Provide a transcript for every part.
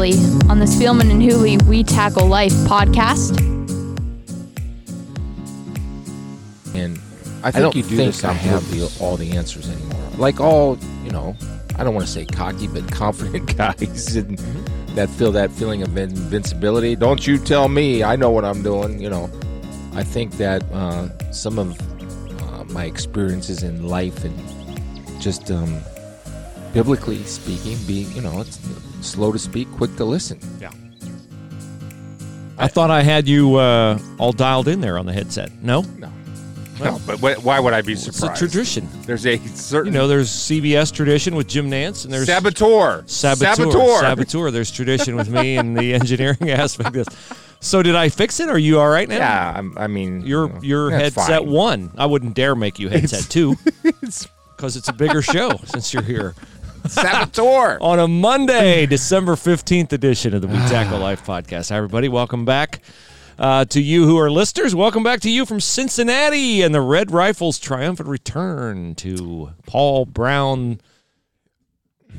seriously on the Spielman and Hooley We Tackle Life podcast. And I, think you do this I have the, all the answers anymore. Like all, you know, I don't want to say cocky, but confident guys and mm-hmm. that feel that feeling of invincibility. Don't you tell me. I know what I'm doing. You know, I think that uh, some of uh, my experiences in life and just um, biblically speaking, being you know, it's slow to speak, quick to listen. Yeah. I, I thought I had you uh, all dialed in there on the headset. No, no. Well, no, but why would I be surprised? It's a tradition. There's a certain. You know, there's CBS tradition with Jim Nantz, and there's Saboteur. Saboteur. Saboteur. Saboteur. There's tradition with me and the engineering aspect of this. So did I fix it? Are you all right now? Yeah, I'm, i mean, your you know, your headset fine. one. I wouldn't dare make you headset two because it's a bigger show since you're here. Saboteur. On a Monday, December 15th edition of the We Tackle Life podcast. Hi, everybody. Welcome back. Uh, to you who are listeners, welcome back to you from Cincinnati and the Red Rifles' triumphant return to Paul Brown.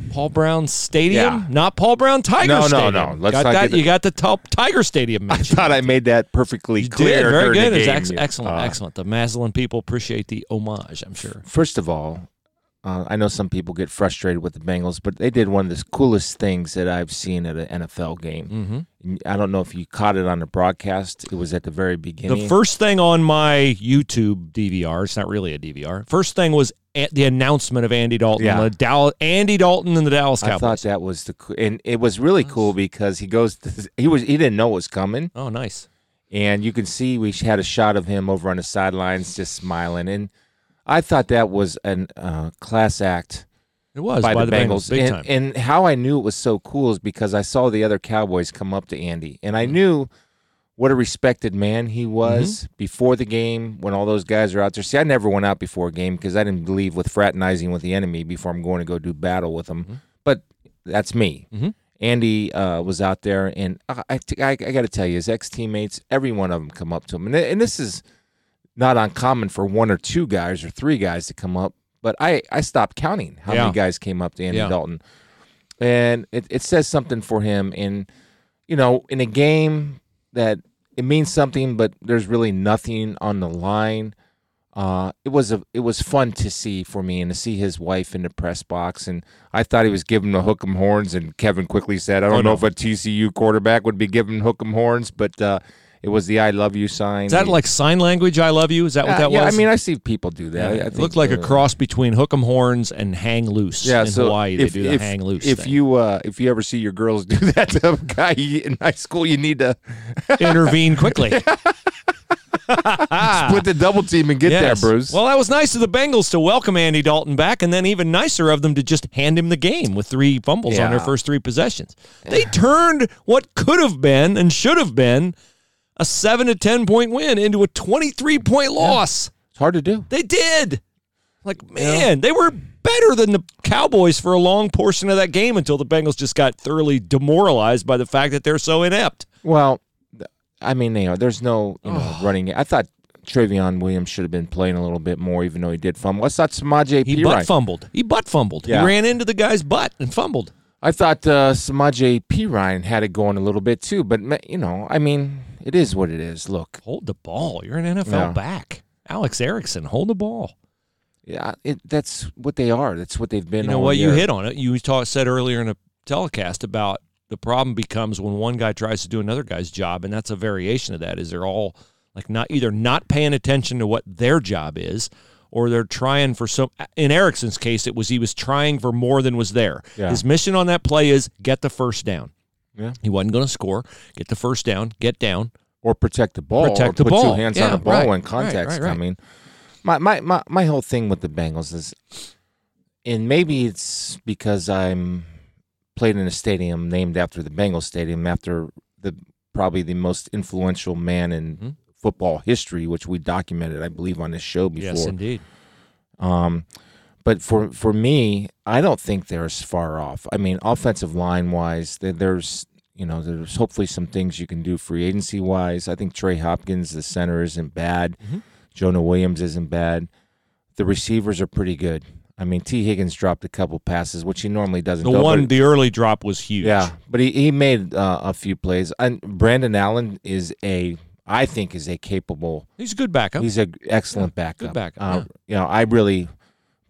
Paul Brown Stadium, yeah. not Paul Brown Tiger no, Stadium. No, no, no. Let's got that. You got the top Tiger Stadium. I thought I made that perfectly you clear. Did. Very good. It's ex- excellent, uh, excellent. The Massillon people appreciate the homage. I'm sure. First of all, uh, I know some people get frustrated with the Bengals, but they did one of the coolest things that I've seen at an NFL game. Mm-hmm. I don't know if you caught it on the broadcast. It was at the very beginning. The first thing on my YouTube DVR, it's not really a DVR. First thing was the announcement of Andy Dalton, yeah. Andy Dalton and the Dallas Cowboys. I thought that was the and it was really cool because he goes to, he was he didn't know it was coming. Oh, nice. And you can see we had a shot of him over on the sidelines just smiling and I thought that was a uh, class act. It was by, by the, the Bengals, Bengals and, and, how I knew it was so cool is because I saw the other Cowboys come up to Andy, and I mm-hmm. knew what a respected man he was mm-hmm. before the game when all those guys are out there. See, I never went out before a game because I didn't believe with fraternizing with the enemy before I'm going to go do battle with them. Mm-hmm. But that's me. Mm-hmm. Andy uh, was out there, and I, I, I, I got to tell you, his ex teammates, every one of them come up to him, and, and this is not uncommon for one or two guys or three guys to come up. But I, I stopped counting how yeah. many guys came up to Andy yeah. Dalton. And it, it says something for him in, you know, in a game that it means something, but there's really nothing on the line. Uh, it was a it was fun to see for me and to see his wife in the press box and I thought he was giving the hook 'em horns and Kevin quickly said I don't oh, know no. if a TCU quarterback would be giving hook 'em horns but uh, it was the "I love you" sign. Is that like sign language? "I love you." Is that what that yeah, was? I mean, I see people do that. Yeah, it looked like a cross between hook 'em horns and hang loose. Yeah, in so Hawaii if, they do the if, hang loose. If thing. you uh, if you ever see your girls do that to a guy in high school, you need to intervene quickly. Split the double team and get yes. there, Bruce. Well, that was nice of the Bengals to welcome Andy Dalton back, and then even nicer of them to just hand him the game with three fumbles yeah. on their first three possessions. They turned what could have been and should have been a seven to ten point win into a twenty three point loss. Yeah. It's hard to do. They did. Like man, yeah. they were better than the Cowboys for a long portion of that game until the Bengals just got thoroughly demoralized by the fact that they're so inept. Well, I mean, you know, there's no you know running. I thought Trayveon Williams should have been playing a little bit more, even though he did fumble. I thought Samaje he butt fumbled. He butt fumbled. Yeah. He ran into the guy's butt and fumbled. I thought uh, Samaje Perine had it going a little bit too, but you know, I mean, it is what it is. Look, hold the ball. You're an NFL yeah. back, Alex Erickson. Hold the ball. Yeah, it, that's what they are. That's what they've been. You know what? Year. You hit on it. You said earlier in a telecast about the problem becomes when one guy tries to do another guy's job, and that's a variation of that. Is they're all like not either not paying attention to what their job is, or they're trying for some. In Erickson's case, it was he was trying for more than was there. Yeah. His mission on that play is get the first down. Yeah. He wasn't going to score. Get the first down. Get down. Or protect the ball. Protect the put ball. two hands yeah, on the ball right, when contact's right, right, coming. My, my my my whole thing with the Bengals is, and maybe it's because I'm played in a stadium named after the Bengals Stadium, after the probably the most influential man in mm-hmm. football history, which we documented, I believe, on this show before. Yes, indeed. Um, but for for me, I don't think they're as far off. I mean, offensive line wise, there's you know there's hopefully some things you can do free agency wise. I think Trey Hopkins, the center, isn't bad. Mm-hmm. Jonah Williams isn't bad. The receivers are pretty good. I mean, Tee Higgins dropped a couple passes, which he normally doesn't. The do, one, the early drop was huge. yeah, but he, he made uh, a few plays. And Brandon Allen is a, I think, is a capable. he's a good backup. He's an excellent backup. Good backup, Uh, You know, I really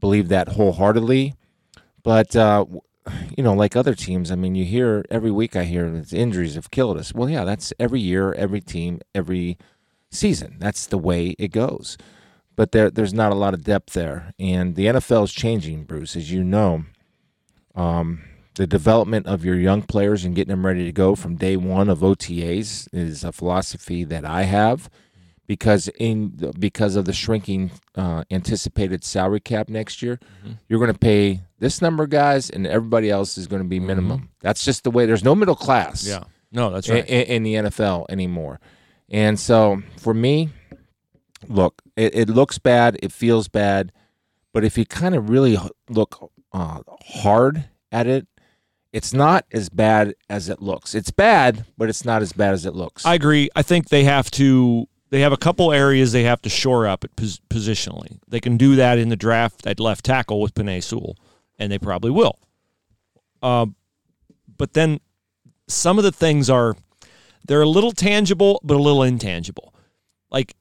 believe that wholeheartedly. But uh, you know, like other teams, I mean, you hear every week. I hear injuries have killed us. Well, yeah, that's every year, every team, every season. That's the way it goes. But there, there's not a lot of depth there, and the NFL is changing, Bruce, as you know. Um, the development of your young players and getting them ready to go from day one of OTAs is a philosophy that I have because in because of the shrinking uh, anticipated salary cap next year, you're going to pay this number of guys, and everybody else is going to be minimum. That's just the way. There's no middle class yeah. No, that's in, right. in the NFL anymore. And so for me, look, it, it looks bad, it feels bad, but if you kind of really look uh, hard at it, it's not as bad as it looks. It's bad, but it's not as bad as it looks. I agree. I think they have to. They have a couple areas they have to shore up pos- positionally. They can do that in the draft at left tackle with Penei Sewell, and they probably will. Um, but then some of the things are they're a little tangible, but a little intangible. Like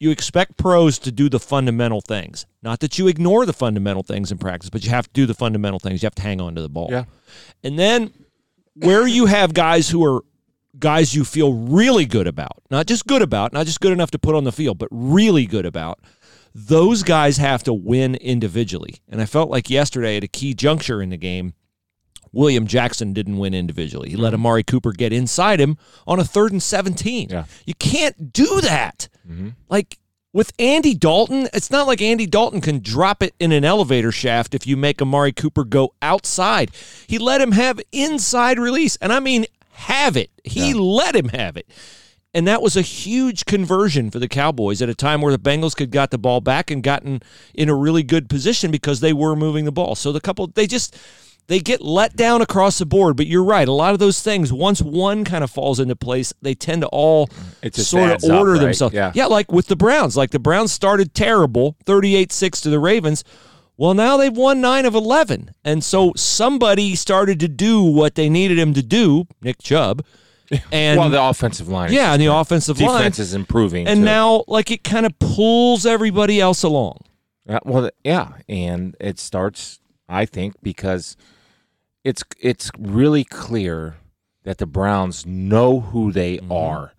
you expect pros to do the fundamental things. Not that you ignore the fundamental things in practice, but you have to do the fundamental things. You have to hang on to the ball. Yeah. And then where you have guys who are guys you feel really good about, not just good about, not just good enough to put on the field, but really good about, those guys have to win individually. And I felt like yesterday at a key juncture in the game, William Jackson didn't win individually. He let mm-hmm. Amari Cooper get inside him on a third and 17. Yeah. You can't do that. Mm-hmm. Like with Andy Dalton, it's not like Andy Dalton can drop it in an elevator shaft if you make Amari Cooper go outside. He let him have inside release. And I mean, have it. He let him have it. And that was a huge conversion for the Cowboys at a time where the Bengals could got the ball back and gotten in a really good position because they were moving the ball. So the couple they just they get let down across the board, but you're right. A lot of those things, once one kind of falls into place, they tend to all sort of adds up, order right? themselves. Yeah. yeah, like with the Browns. Like the Browns started terrible, 38-6 to the Ravens. Well, now they've won 9 of 11. And so somebody started to do what they needed him to do, Nick Chubb. And well, the offensive line. yeah, and the offensive defense line. is improving. And too. now like it kind of pulls everybody else along. Yeah, well, yeah, and it starts, I think, because it's it's really clear that the Browns know who they Mm-hmm. are.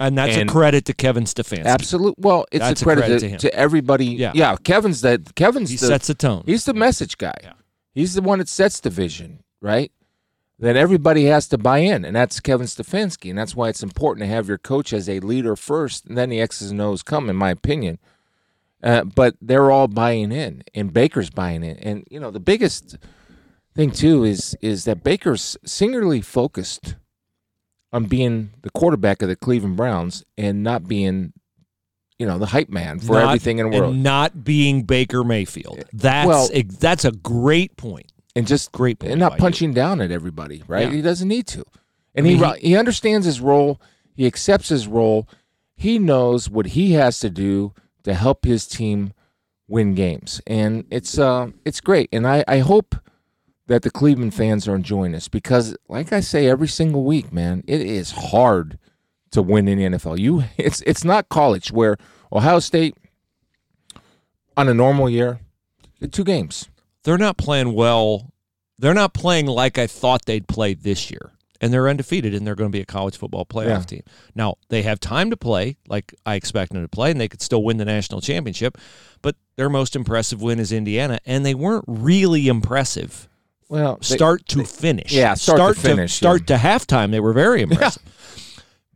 And that's And- a credit to Kevin Stefanski. Absolute. Well, it's a a credit, credit to, to him. to everybody. Yeah. yeah. Kevin's that. Kevin's He the, sets the tone. He's the message guy. Yeah. He's the one that sets the vision, right? That everybody has to buy in, and that's Kevin Stefanski, and that's why it's important to have your coach as a leader first, and then the X's and O's come, in my opinion. Uh, but they're all buying in, and Baker's buying in, and you know the biggest thing too is is that Baker's singularly focused on being the quarterback of the Cleveland Browns and not being, you know, the hype man for Not- everything in the world, And not being Baker Mayfield. That's Well- a, that's a great point. and just Great point and not by you. punching down at everybody, right? Yeah. He doesn't need to, and I mean, he, he understands his role. He accepts his role. He knows what he has to do to help his team win games, and it's uh it's great. And I I hope that the Cleveland fans are enjoying this because, like I say every single week, man, it is hard to win in the NFL. You it's it's not college where Ohio State on a normal year, two games. They're not playing well. They're not playing like I thought they'd play this year. And they're undefeated and they're going to be a college football playoff Yeah. team. Now, they have time to play like I expect them to play, and they could still win the national championship. But their most impressive win is Indiana, and they weren't really impressive Well, they- start to finish. yeah, start to finish, start to halftime. They were very impressive.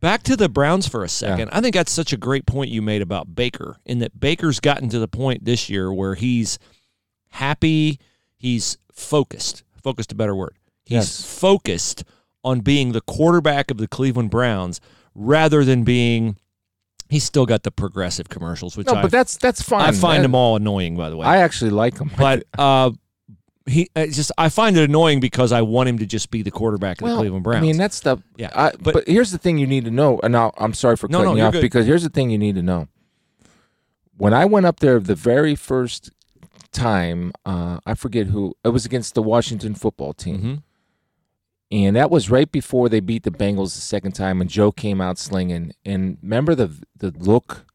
Back to the Browns for a second. I think that's such a great point you made about Baker, in that Baker's gotten to the point this year where he's happy, he's focused. Focused, a better word. He's Yes. focused on being the quarterback of the Cleveland Browns rather than being. He's still got the progressive commercials, which no, I, but that's that's fine. I find That- them all annoying. By the way, I actually like them, but uh, he it's just I find it annoying because I want him to just be the quarterback of the Cleveland Browns. I mean, that's the Yeah, I, but- but, here's the thing you need to know. And now I'm sorry for No, cutting no, you off good. because here's the thing you need to know. When I went up there the very first time, uh, I forget who it was against the Washington football team. Mm-hmm. And that was right before they beat the Bengals the second time, and Joe came out slinging. And remember the the look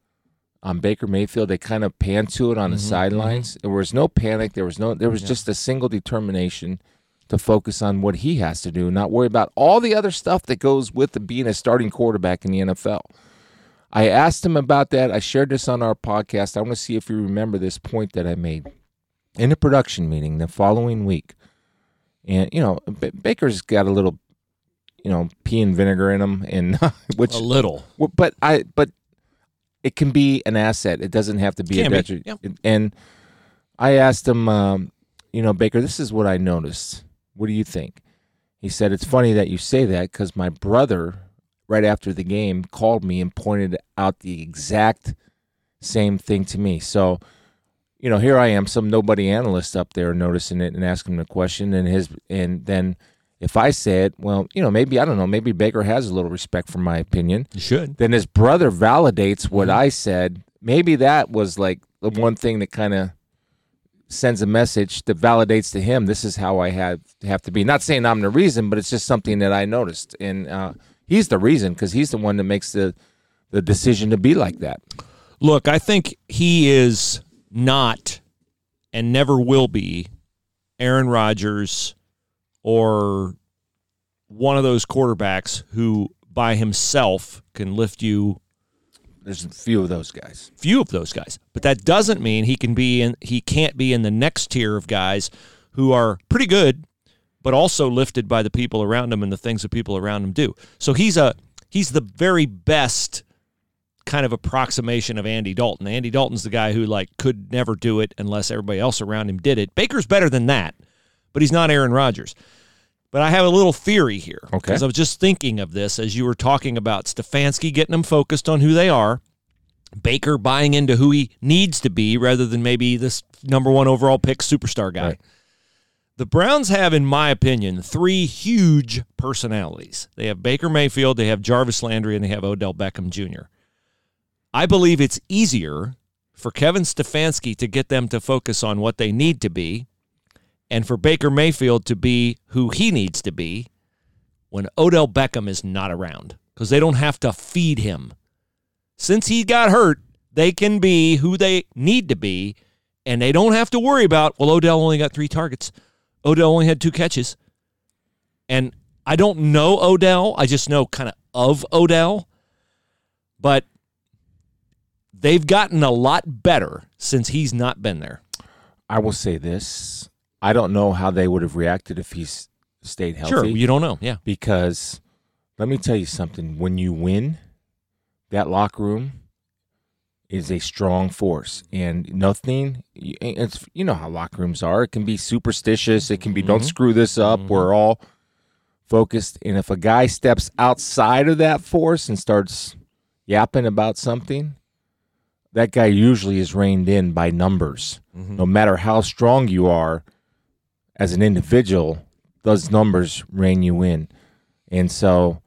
on Baker Mayfield? They kind of panned to it on the Mhm, sidelines. There was no panic. There was no. There was Yeah. just a single determination to focus on what he has to do, not worry about all the other stuff that goes with the, being a starting quarterback in the NFL. I asked him about that. I shared this on our podcast. I want to see if you remember this point that I made in a production meeting the following week. And you know, B- Baker's got a little, you know, pea and vinegar in him, and which, A little. but I, but it can be an asset. It doesn't have to be Can a be, detriment. yep. And I asked him, um, you know, Baker, this is what I noticed. What do you think? He said, It's funny that you say that because my brother, right after the game, called me and pointed out the exact same thing to me. So, you know, here I am, some nobody analyst up there noticing it and asking him the question. And his, and then if I said, well, you know, maybe, I don't know, maybe Baker has a little respect for my opinion You should. then his brother validates what. I said. Maybe that was like the one thing that kind of sends a message that validates to him this is how I have have to be. Not saying I'm the reason, but it's just something that I noticed, and uh, he's the reason because he's the one that makes the the decision to be like that. Look, I think he is not and never will be Aaron Rodgers or one of those quarterbacks who by himself can lift you There's a few of those guys. few of those guys. But that doesn't mean he can be in he can't be in the next tier of guys who are pretty good but also lifted by the people around him and the things that people around him do. So he's a he's the very best kind of approximation of Andy Dalton. Andy Dalton's the guy who like could never do it unless everybody else around him did it. Baker's better than that, but he's not Aaron Rodgers. But I have a little theory here Okay. because I was just thinking of this as you were talking about Stefanski getting them focused on who they are, Baker buying into who he needs to be rather than maybe this number one overall pick superstar guy. Right. The Browns have, in my opinion, three huge personalities. They have Baker Mayfield, they have Jarvis Landry, and they have Odell Beckham Jr. I believe it's easier for Kevin Stefanski to get them to focus on what they need to be and for Baker Mayfield to be who he needs to be when Odell Beckham is not around because they don't have to feed him. Since he got hurt, they can be who they need to be and they don't have to worry about, well, Odell only got three targets. Odell only had two catches. And I don't know Odell. I just know kind of of Odell. But they've gotten a lot better since he's not been there. I will say this: I don't know how they would have reacted if he stayed healthy. Sure, you don't know. Yeah. because let me tell you something when you win that locker room is a strong force and nothing it's you know how locker rooms are it can be superstitious it can be don't Mhm. screw this up we're all focused and if a guy steps outside of that force and starts yapping about something that guy usually is reined in by numbers no matter how strong you are as an individual those numbers rein you in and so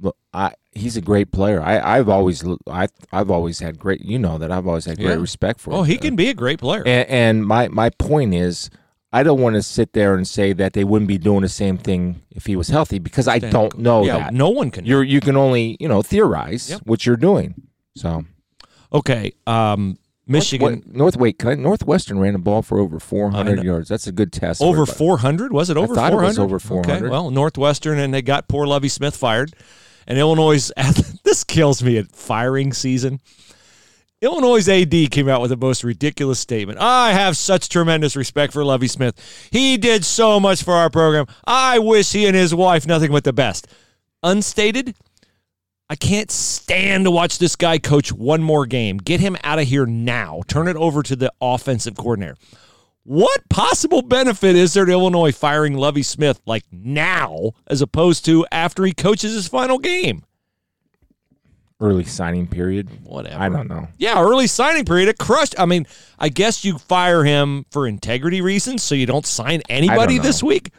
look i he's a great player i i've always i i've always had great you know that i've always had great Yeah. respect for Oh, him. he can be a great player. and, and my my point is I don't want to sit there and say that they wouldn't be doing the same thing if he was healthy because I don't know yeah, that. no one can. You're you can only you know theorize Yep. what you're doing. So okay. Um, Michigan. North, North wait, Northwestern ran a ball for over 400 yards. That's a good test. over 400 was it over thought it 400 was over okay 400. well northwestern and they got poor Lovie Smith fired. And illinois this kills me at firing season. Illinois ad came out with the most ridiculous statement. I have such tremendous respect for Lovie Smith. He did so much for our program. I wish he and his wife nothing but the best. Unstated I can't stand to watch this guy coach one more game. Get him out of here now. Turn it over to the offensive coordinator. What possible benefit is there to Illinois firing Lovie Smith like now as opposed to after he coaches his final game? early signing period. Whatever. I don't know. Yeah, early signing period. It crushed. I mean, I guess you fire him for integrity reasons so you don't sign anybody know. this week.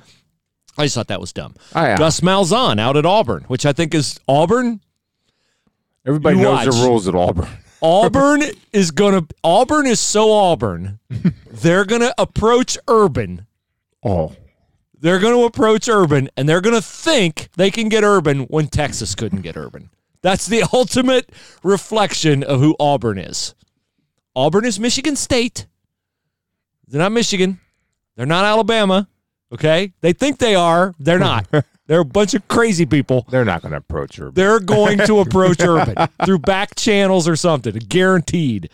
I just thought that was dumb. I, uh, Gus Malzahn out at Auburn, which I think is Auburn Everybody you knows watch. the rules at Auburn. Auburn is gonna Auburn is so Auburn they're going to approach Urban. Oh, They're going to approach Urban and they're going to think they can get Urban when Texas couldn't get Urban. That's the ultimate reflection of who Auburn is. Auburn is Michigan State. They're not Michigan. They're not Alabama. Okay? They think they are. They're not. They're a bunch of crazy people. they're not going to approach Urban. They're going to approach Urban through back channels or something, guaranteed.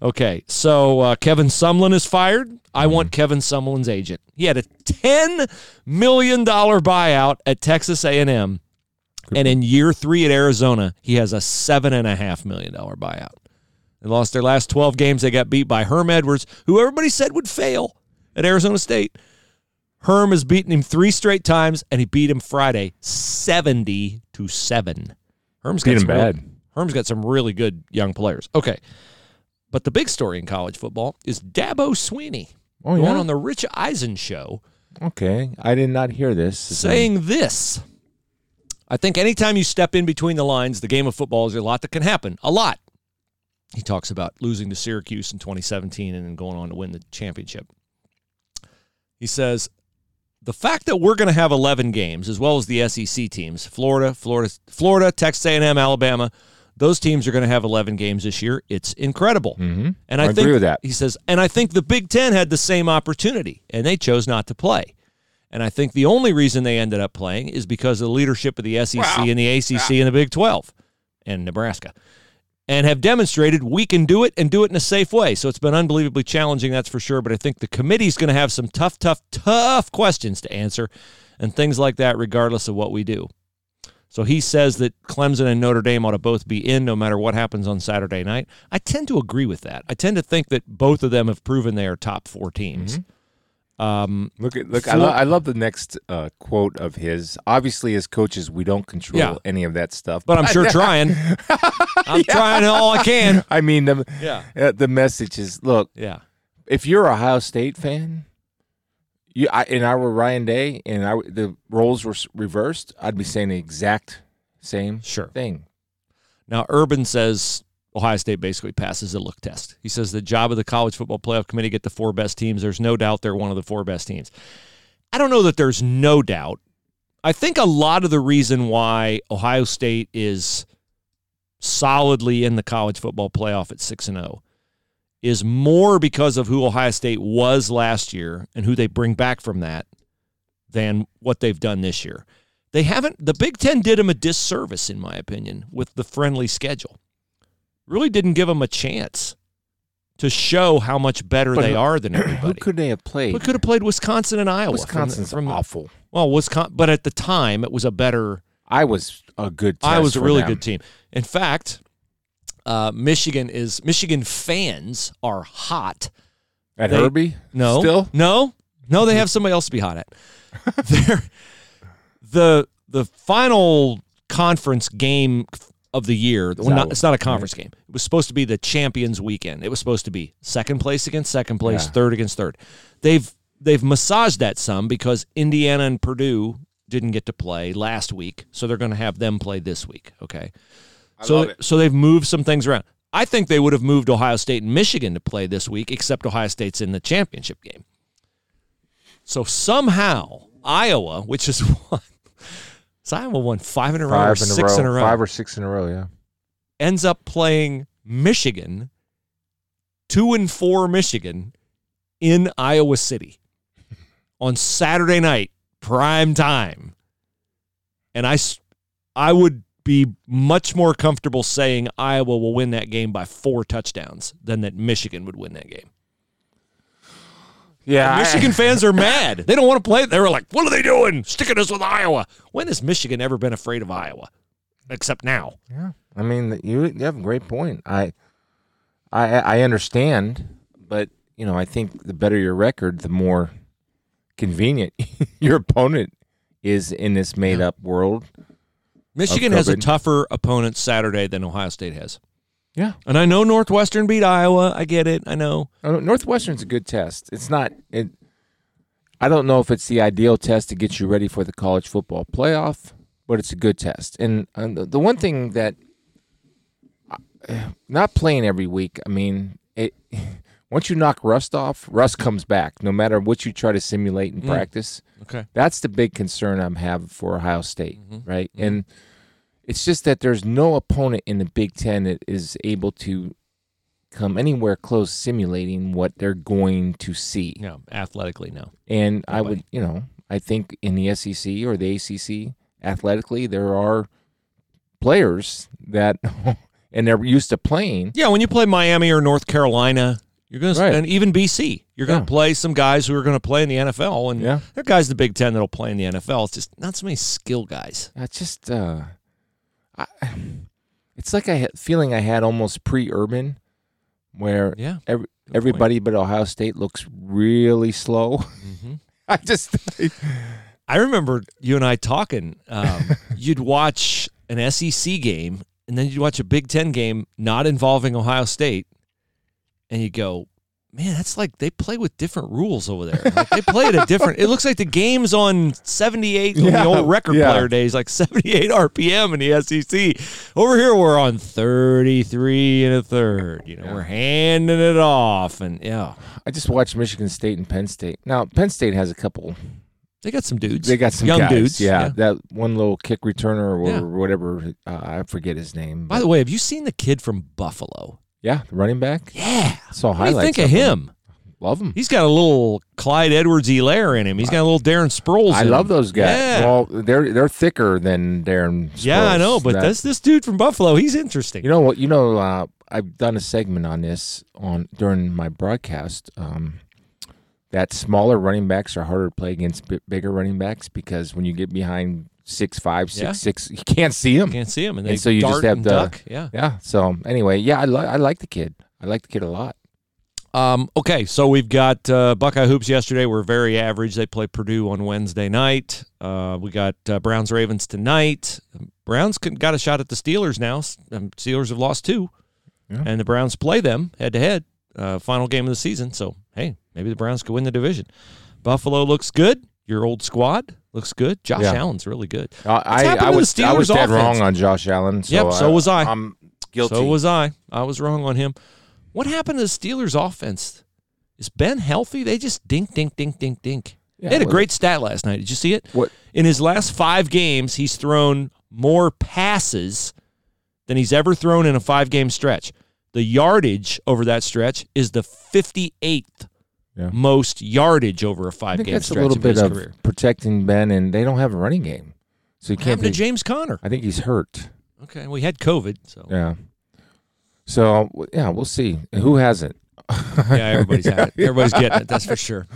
Okay, so uh, Kevin Sumlin is fired. I want Kevin Sumlin's agent. He had a ten million dollar buyout at Texas A and M, and in year three at Arizona, he has a seven and a half million dollar buyout. They lost their last twelve games. They got beat by Herm Edwards, who everybody said would fail at Arizona State. Herm has beaten him three straight times, and he beat him Friday, seventy to seven. Herm's got Beat him some real- bad. Herm's got some really good young players. Okay, but the big story in college football is Dabo Swinney Oh, going on the Rich Eisen show, Okay, I did not hear this. saying this. I think anytime you step in between the lines, the game of football is a lot that can happen. A lot. He talks about losing to Syracuse in 2017 and then going on to win the championship. He says, the fact that we're going to have 11 games as well as the SEC teams, Florida, Florida, Florida, Texas A&M, Alabama, those teams are going to have 11 games this year. It's incredible. Mm-hmm. And I, I think agree with that. He says, and I think the Big Ten had the same opportunity, and they chose not to play. And I think the only reason they ended up playing is because of the leadership of the SEC and the ACC and the Big 12 and Nebraska, and have demonstrated we can do it and do it in a safe way. So it's been unbelievably challenging, that's for sure. But I think the committee's going to have some tough, tough, tough questions to answer and things like that, regardless of what we do. So he says that Clemson and Notre Dame ought to both be in no matter what happens on Saturday night. I tend to agree with that. I tend to think that both of them have proven they are top four teams. Mm-hmm. Um, Look at look. I, lo- I love the next uh, quote of his. Obviously, as coaches, we don't control Yeah. any of that stuff. but I'm sure trying. I'm trying all I can. I mean, the Yeah. uh, the message is: look, Yeah. if you're a Ohio State fan, you I, and I were Ryan Day, and I the roles were reversed, I'd be saying the exact same Sure. thing. Now, Urban says Ohio State basically passes the look test. He says the job of the college football playoff committee get the four best teams. There's no doubt they're one of the four best teams. I don't know that there's no doubt. I think a lot of the reason why Ohio State is solidly in the college football playoff at 6 and 0 is more because of who Ohio State was last year and who they bring back from that than what they've done this year. They haven't the Big 10 did them a disservice in my opinion with the friendly schedule. Really didn't give them a chance to show how much better But they who- are than everybody. Who could they have played? We could have played Wisconsin and Iowa. from the- Wisconsin's from, awful. Well, Wisconsin, but at the time it was a better. I was a good. I was a really them. good team. In fact, uh, Michigan is Michigan fans are hot. at They- Herbie. No, still no, no. They have somebody else to be hot at. They're, the the final conference game of the year. Well, not, it's not a conference game. It was supposed to be the champions weekend. It was supposed to be second place against second place, Yeah. third against third. They've they've massaged that some because Indiana and Purdue didn't get to play last week, so they're going to have them play this week. Okay, so love it. so they've moved some things around. I think they would have moved Ohio State and Michigan to play this week, except Ohio State's in the championship game. So somehow Iowa, which is one, so Iowa won five in a row, or five in a six row. in a row, Five or six in a row. Yeah. ends up playing Michigan, two and four Michigan, in Iowa City on Saturday night, prime time. And I, s- I would be much more comfortable saying Iowa will win that game by four touchdowns than that Michigan would win that game. Yeah. I- Michigan fans are mad. They don't want to play. They were like, "What are they doing? Sticking us with Iowa." When has Michigan ever been afraid of Iowa? Except now. Yeah, I mean, you you have a great point. I, I, I understand, but you know, I think the better your record, the more convenient your opponent is in this made-up world. Michigan has a tougher opponent Saturday than Ohio State has. Yeah, And I know Northwestern beat Iowa. I get it. I know. Northwestern's a good test. It's not. It. I don't know if it's the ideal test to get you ready for the college football playoff, but it's a good test. And, and the, one thing that, uh, not playing every week. I mean, it. once you knock rust off, rust comes back. No matter what you try to simulate in Mm. practice. Okay. That's the big concern I'm having for Ohio State, Mhm. right? And it's just that there's no opponent in the Big Ten that is able to come anywhere close simulating what they're going to see. No, athletically, no. And I would, you know, I think in the SEC or the ACC, athletically, there are players that, and they're used to playing. Yeah, when you play Miami or North Carolina, you're going Right. to, and even BC, you're going to Yeah. play some guys who are going to play in the NFL, and Yeah. there are guys in the Big Ten that'll play in the NFL. It's just not so many skill guys. It's just, uh, I, it's like I had feeling I had almost pre-urban, where Yeah, every, point. everybody but Ohio State looks really slow. Mhm. I just, I remember you and I talking. Um, you'd watch an SEC game, and then you'd watch a Big Ten game not involving Ohio State, and you go, "Man, that's like they play with different rules over there. Like they play at a different. It looks like the game's on seventy eight Yeah, the old record yeah. player days, like seventy eight RPM in the SEC. Over here, we're on thirty three and a third. You know, Yeah. we're handing it off, and yeah, I just watched Michigan State and Penn State. Now Penn State has a couple. they got some dudes. They got some young guys, dudes. Yeah, that one little kick returner or whatever. Uh, I forget his name. By the way, have you seen the kid from Buffalo? Yeah, the running back. Yeah. Saw What do you think of him? Love him. He's got a little Clyde Edwards-Helaire in him. He's got a little Darren Sproles. I love him. those guys. Yeah. Well, they're they're thicker than Darren. yeah, I know, but That- that's this dude from Buffalo. He's interesting. You know what? You know, uh, I've done a segment on this on during my broadcast. Um, that smaller running backs are harder to play against b- bigger running backs because when you get behind six five, six Yeah. six, you can't see them. Can't see him, and they And so you just have to- duck. Yeah. Yeah. So anyway, yeah, I like I like the kid. I like the kid a lot. Um, okay, so we've got uh, Buckeye hoops yesterday. We're very average. They play Purdue on Wednesday night. Uh, we got uh, Browns Ravens tonight. Browns got a shot at the Steelers now. Um, Steelers have lost two, Yeah. and the Browns play them head to head. uh, Final game of the season. So hey, maybe the Browns could win the division. Buffalo looks good. Your old squad looks good. Josh Yeah. Allen's really good. Uh, I happened I to the was I was dead offense? wrong on Josh Allen. So Yep, so was I. I'm guilty. So was I. I was wrong on him. What happened to the Steelers offense? Is Ben healthy? They just dink, dink, dink, dink, dink. Yeah, they had a great stat last night. Did you see it? What? In his last five games, he's thrown more passes than he's ever thrown in a five game stretch. The yardage over that stretch is the 58th Yeah. most yardage over a five game that's a stretch little of bit his of career. protecting Ben, and they don't have a running game, so you can't. happened to James Conner? I think he's hurt. Okay, we had COVID, so Yeah. So yeah, we'll see. Who hasn't? yeah, everybody's had it. Everybody's getting it. That's for sure.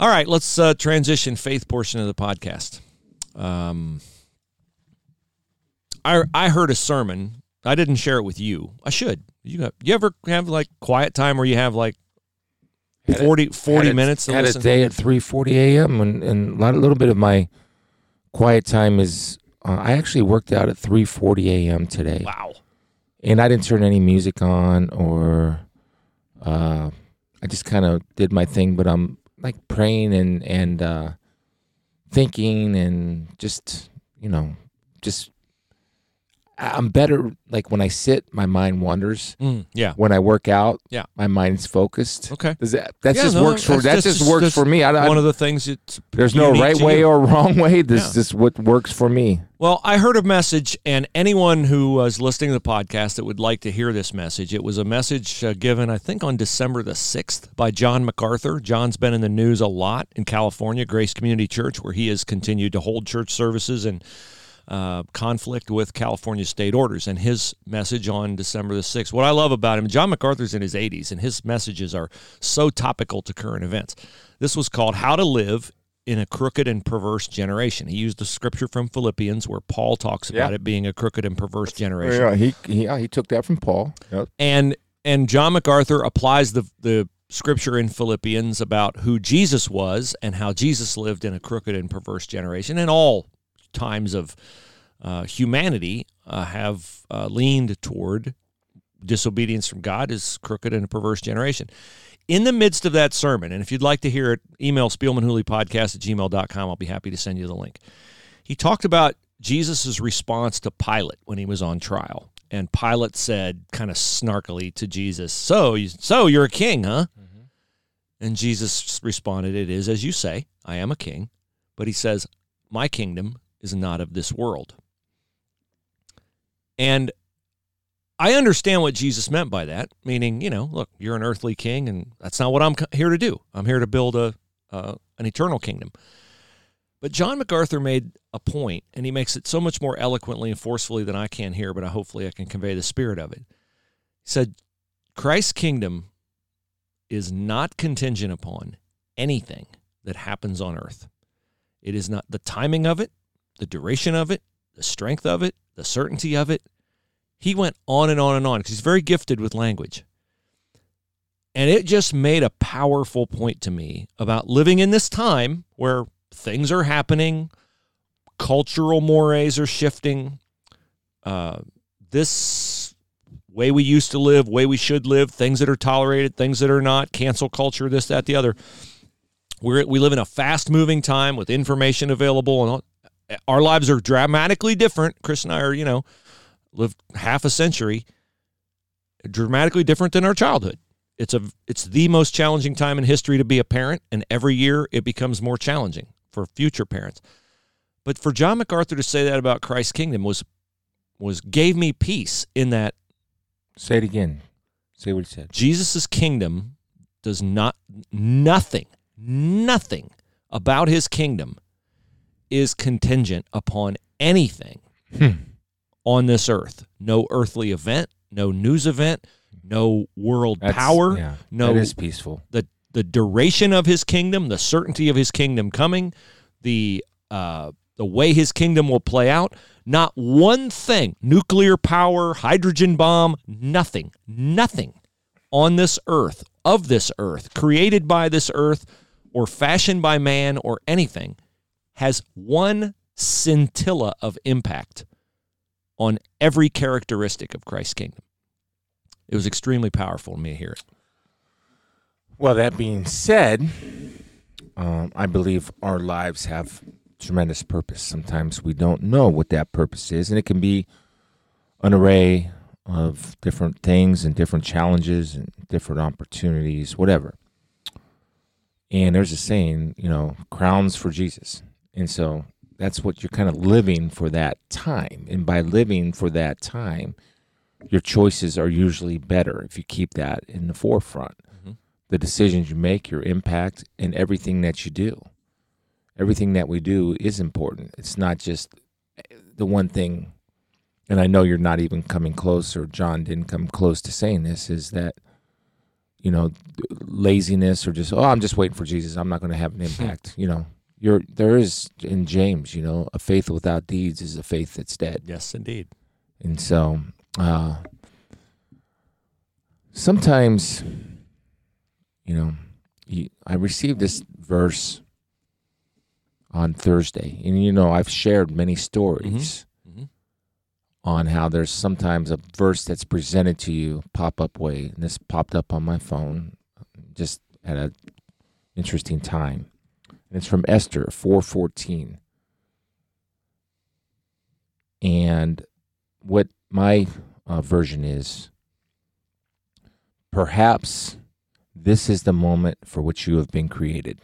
All right, let's uh, transition faith portion of the podcast. Um, I I heard a sermon. I didn't share it with you. I should. You got, you ever have like quiet time where you have like Had a- 40, 40 had minutes to had listen? a day at three forty a.m. and and a lot- a little bit of my quiet time is. Uh, I actually worked out at three forty a.m. today, Wow. and I didn't turn any music on or. Uh, I just kind of did my thing, but I'm like praying and and uh, thinking and just you know just I'm better like when I sit, my mind wanders. Mm, yeah. When I work out, Yeah. my mind's focused. Okay. Does that that Yeah, just no, works for that that's- just works for me. I, I, One of the things it's there's no right way you. or wrong way. This Yeah. is just what works for me. Well, I heard a message, and anyone who was listening to the podcast that would like to hear this message, it was a message uh, given, I think, on December the 6th by John MacArthur. John's been in the news a lot in California, Grace Community Church, where he has continued to hold church services and uh, conflict with California state orders. And his message on December the 6th, what I love about him, John MacArthur's in his 80s, and his messages are so topical to current events. This was called How to Live in a Crooked and Perverse Generation. He used the scripture from Philippians where Paul talks about Yeah. it being a crooked and perverse generation. Yeah, he he, yeah, he took that from Paul. Yep. And and John MacArthur applies the the scripture in Philippians about who Jesus was and how Jesus lived in a crooked and perverse generation. And all times of uh, humanity uh, have uh, leaned toward disobedience from God is crooked and a perverse generation. In the midst of that sermon, and if you'd like to hear it, email spielmanhooleypodcast at gmail.com. I'll be happy to send you the link. He talked about Jesus' response to Pilate when he was on trial. And Pilate said, kind of snarkily to Jesus, "So, so you're a king, huh?" And Jesus responded, It is as you say, I am a king. But he says, My kingdom is not of this world. And I understand what Jesus meant by that, meaning, you know, look, you're an earthly king, and that's not what I'm here to do. I'm here to build a uh, an eternal kingdom. But John MacArthur made a point, and he makes it so much more eloquently and forcefully than I can here, but I, hopefully I can convey the spirit of it. He said, Christ's kingdom is not contingent upon anything that happens on earth. It is not the timing of it, the duration of it, the strength of it, the certainty of it. He went on and on and on because he's very gifted with language. And it just made a powerful point to me about living in this time where things are happening, cultural mores are shifting. Uh, this way we used to live, way we should live, things that are tolerated, things that are not, cancel culture, this, that, the other. We're, we live in a fast moving time with information available, and all, our lives are dramatically different. Chris and I are, you know, lived half a century, dramatically different than our childhood. It's a it's the most challenging time in history to be a parent, and every year it becomes more challenging for future parents. But for John MacArthur to say that about Christ's kingdom was was gave me peace in that. Say it again. Say what he said. Jesus' kingdom does not nothing, nothing about his kingdom is contingent upon anything hmm. on this earth. No earthly event, no news event, no world That's, power, yeah, no that is peaceful. The the duration of his kingdom, the certainty of his kingdom coming, the uh, the way his kingdom will play out. Not one thing, nuclear power, hydrogen bomb, nothing, nothing on this earth, of this earth, created by this earth, or fashioned by man, or anything, has one scintilla of impact on every characteristic of Christ's kingdom. It was extremely powerful to me to hear it. Well, that being said, um, I believe our lives have tremendous purpose. Sometimes we don't know what that purpose is, and it can be an array of different things and different challenges and different opportunities, whatever. And there's a saying, you know, crowns for Jesus. And so that's what you're kind of living for that time. And by living for that time, your choices are usually better if you keep that in the forefront. Mm-hmm. The decisions you make, your impact, and everything that you do. Everything that we do is important. It's not just the one thing, and I know you're not even coming close, or John didn't come close to saying this, is that, you know, laziness or just, oh, I'm just waiting for Jesus. I'm not going to have an impact. you know, you're, there is in James, you know, a faith without deeds is a faith that's dead. Yes, indeed. And so uh, sometimes, you know, you, I received this verse on Thursday, and you know, I've shared many stories mm-hmm. Mm-hmm. on how there's sometimes a verse that's presented to you pop up way, and this popped up on my phone just at an interesting time, and it's from Esther four fourteen, and what my uh, version is perhaps this is the moment for which you have been created.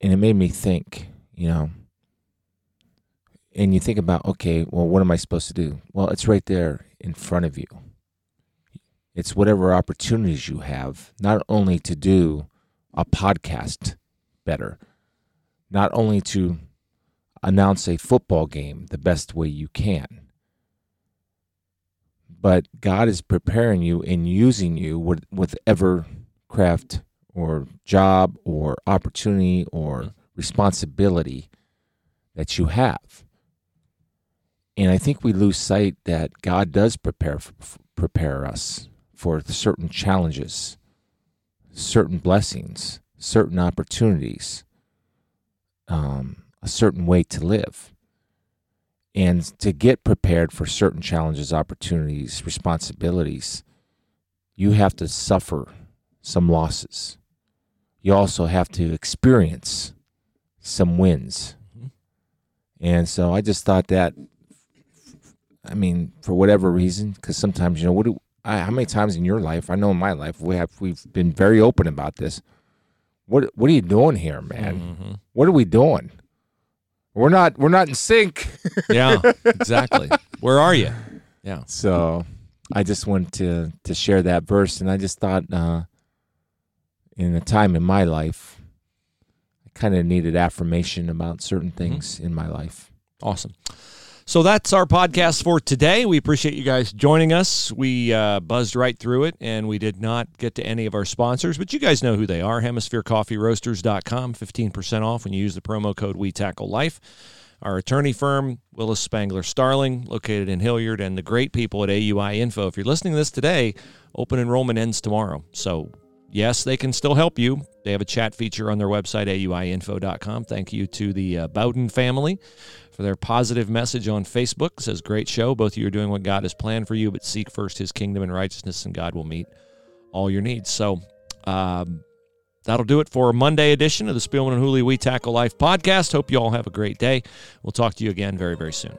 And it made me think, you know, and you think about, okay, well, what am I supposed to do? Well, it's right there in front of you. It's whatever opportunities you have, not only to do a podcast better, not only to announce a football game the best way you can. But God is preparing you and using you with whatever craft or job or opportunity or responsibility that you have. And I think we lose sight that God does prepare prepare us for certain challenges, certain blessings, certain opportunities. Um, a certain way to live and to get prepared for certain challenges, opportunities, responsibilities, you have to suffer some losses. You also have to experience some wins. Mm-hmm. And so I just thought that, I mean, for whatever reason, because sometimes, you know, what do, I, how many times in your life? I know in my life we have we've been very open about this. What what are you doing here, man? Mm-hmm. What are we doing? We're not we're not in sync. yeah, exactly. Where are you? Yeah. So I just wanted to to share that verse, and I just thought, uh, in a time in my life, I kind of needed affirmation about certain mm-hmm. things mm-hmm. in my life. Awesome. So that's our podcast for today. We appreciate you guys joining us. We uh, buzzed right through it, and we did not get to any of our sponsors, but you guys know who they are. HemisphereCoffeeRoasters.com, 15% off when you use the promo code We Tackle Life. Our attorney firm, Willis Spangler Starling, located in Hilliard, and the great people at AUI Info. If you're listening to this today, open enrollment ends tomorrow. So yes, they can still help you. They have a chat feature on their website, auiinfo.com. Thank you to the uh, Bowden family for their positive message on Facebook. It says, Great show. Both of you are doing what God has planned for you, but seek first his kingdom and righteousness, and God will meet all your needs. So, um, that'll do it for a Monday edition of the Spielman and Hooley We Tackle Life podcast. Hope you all have a great day. We'll talk to you again very, very soon.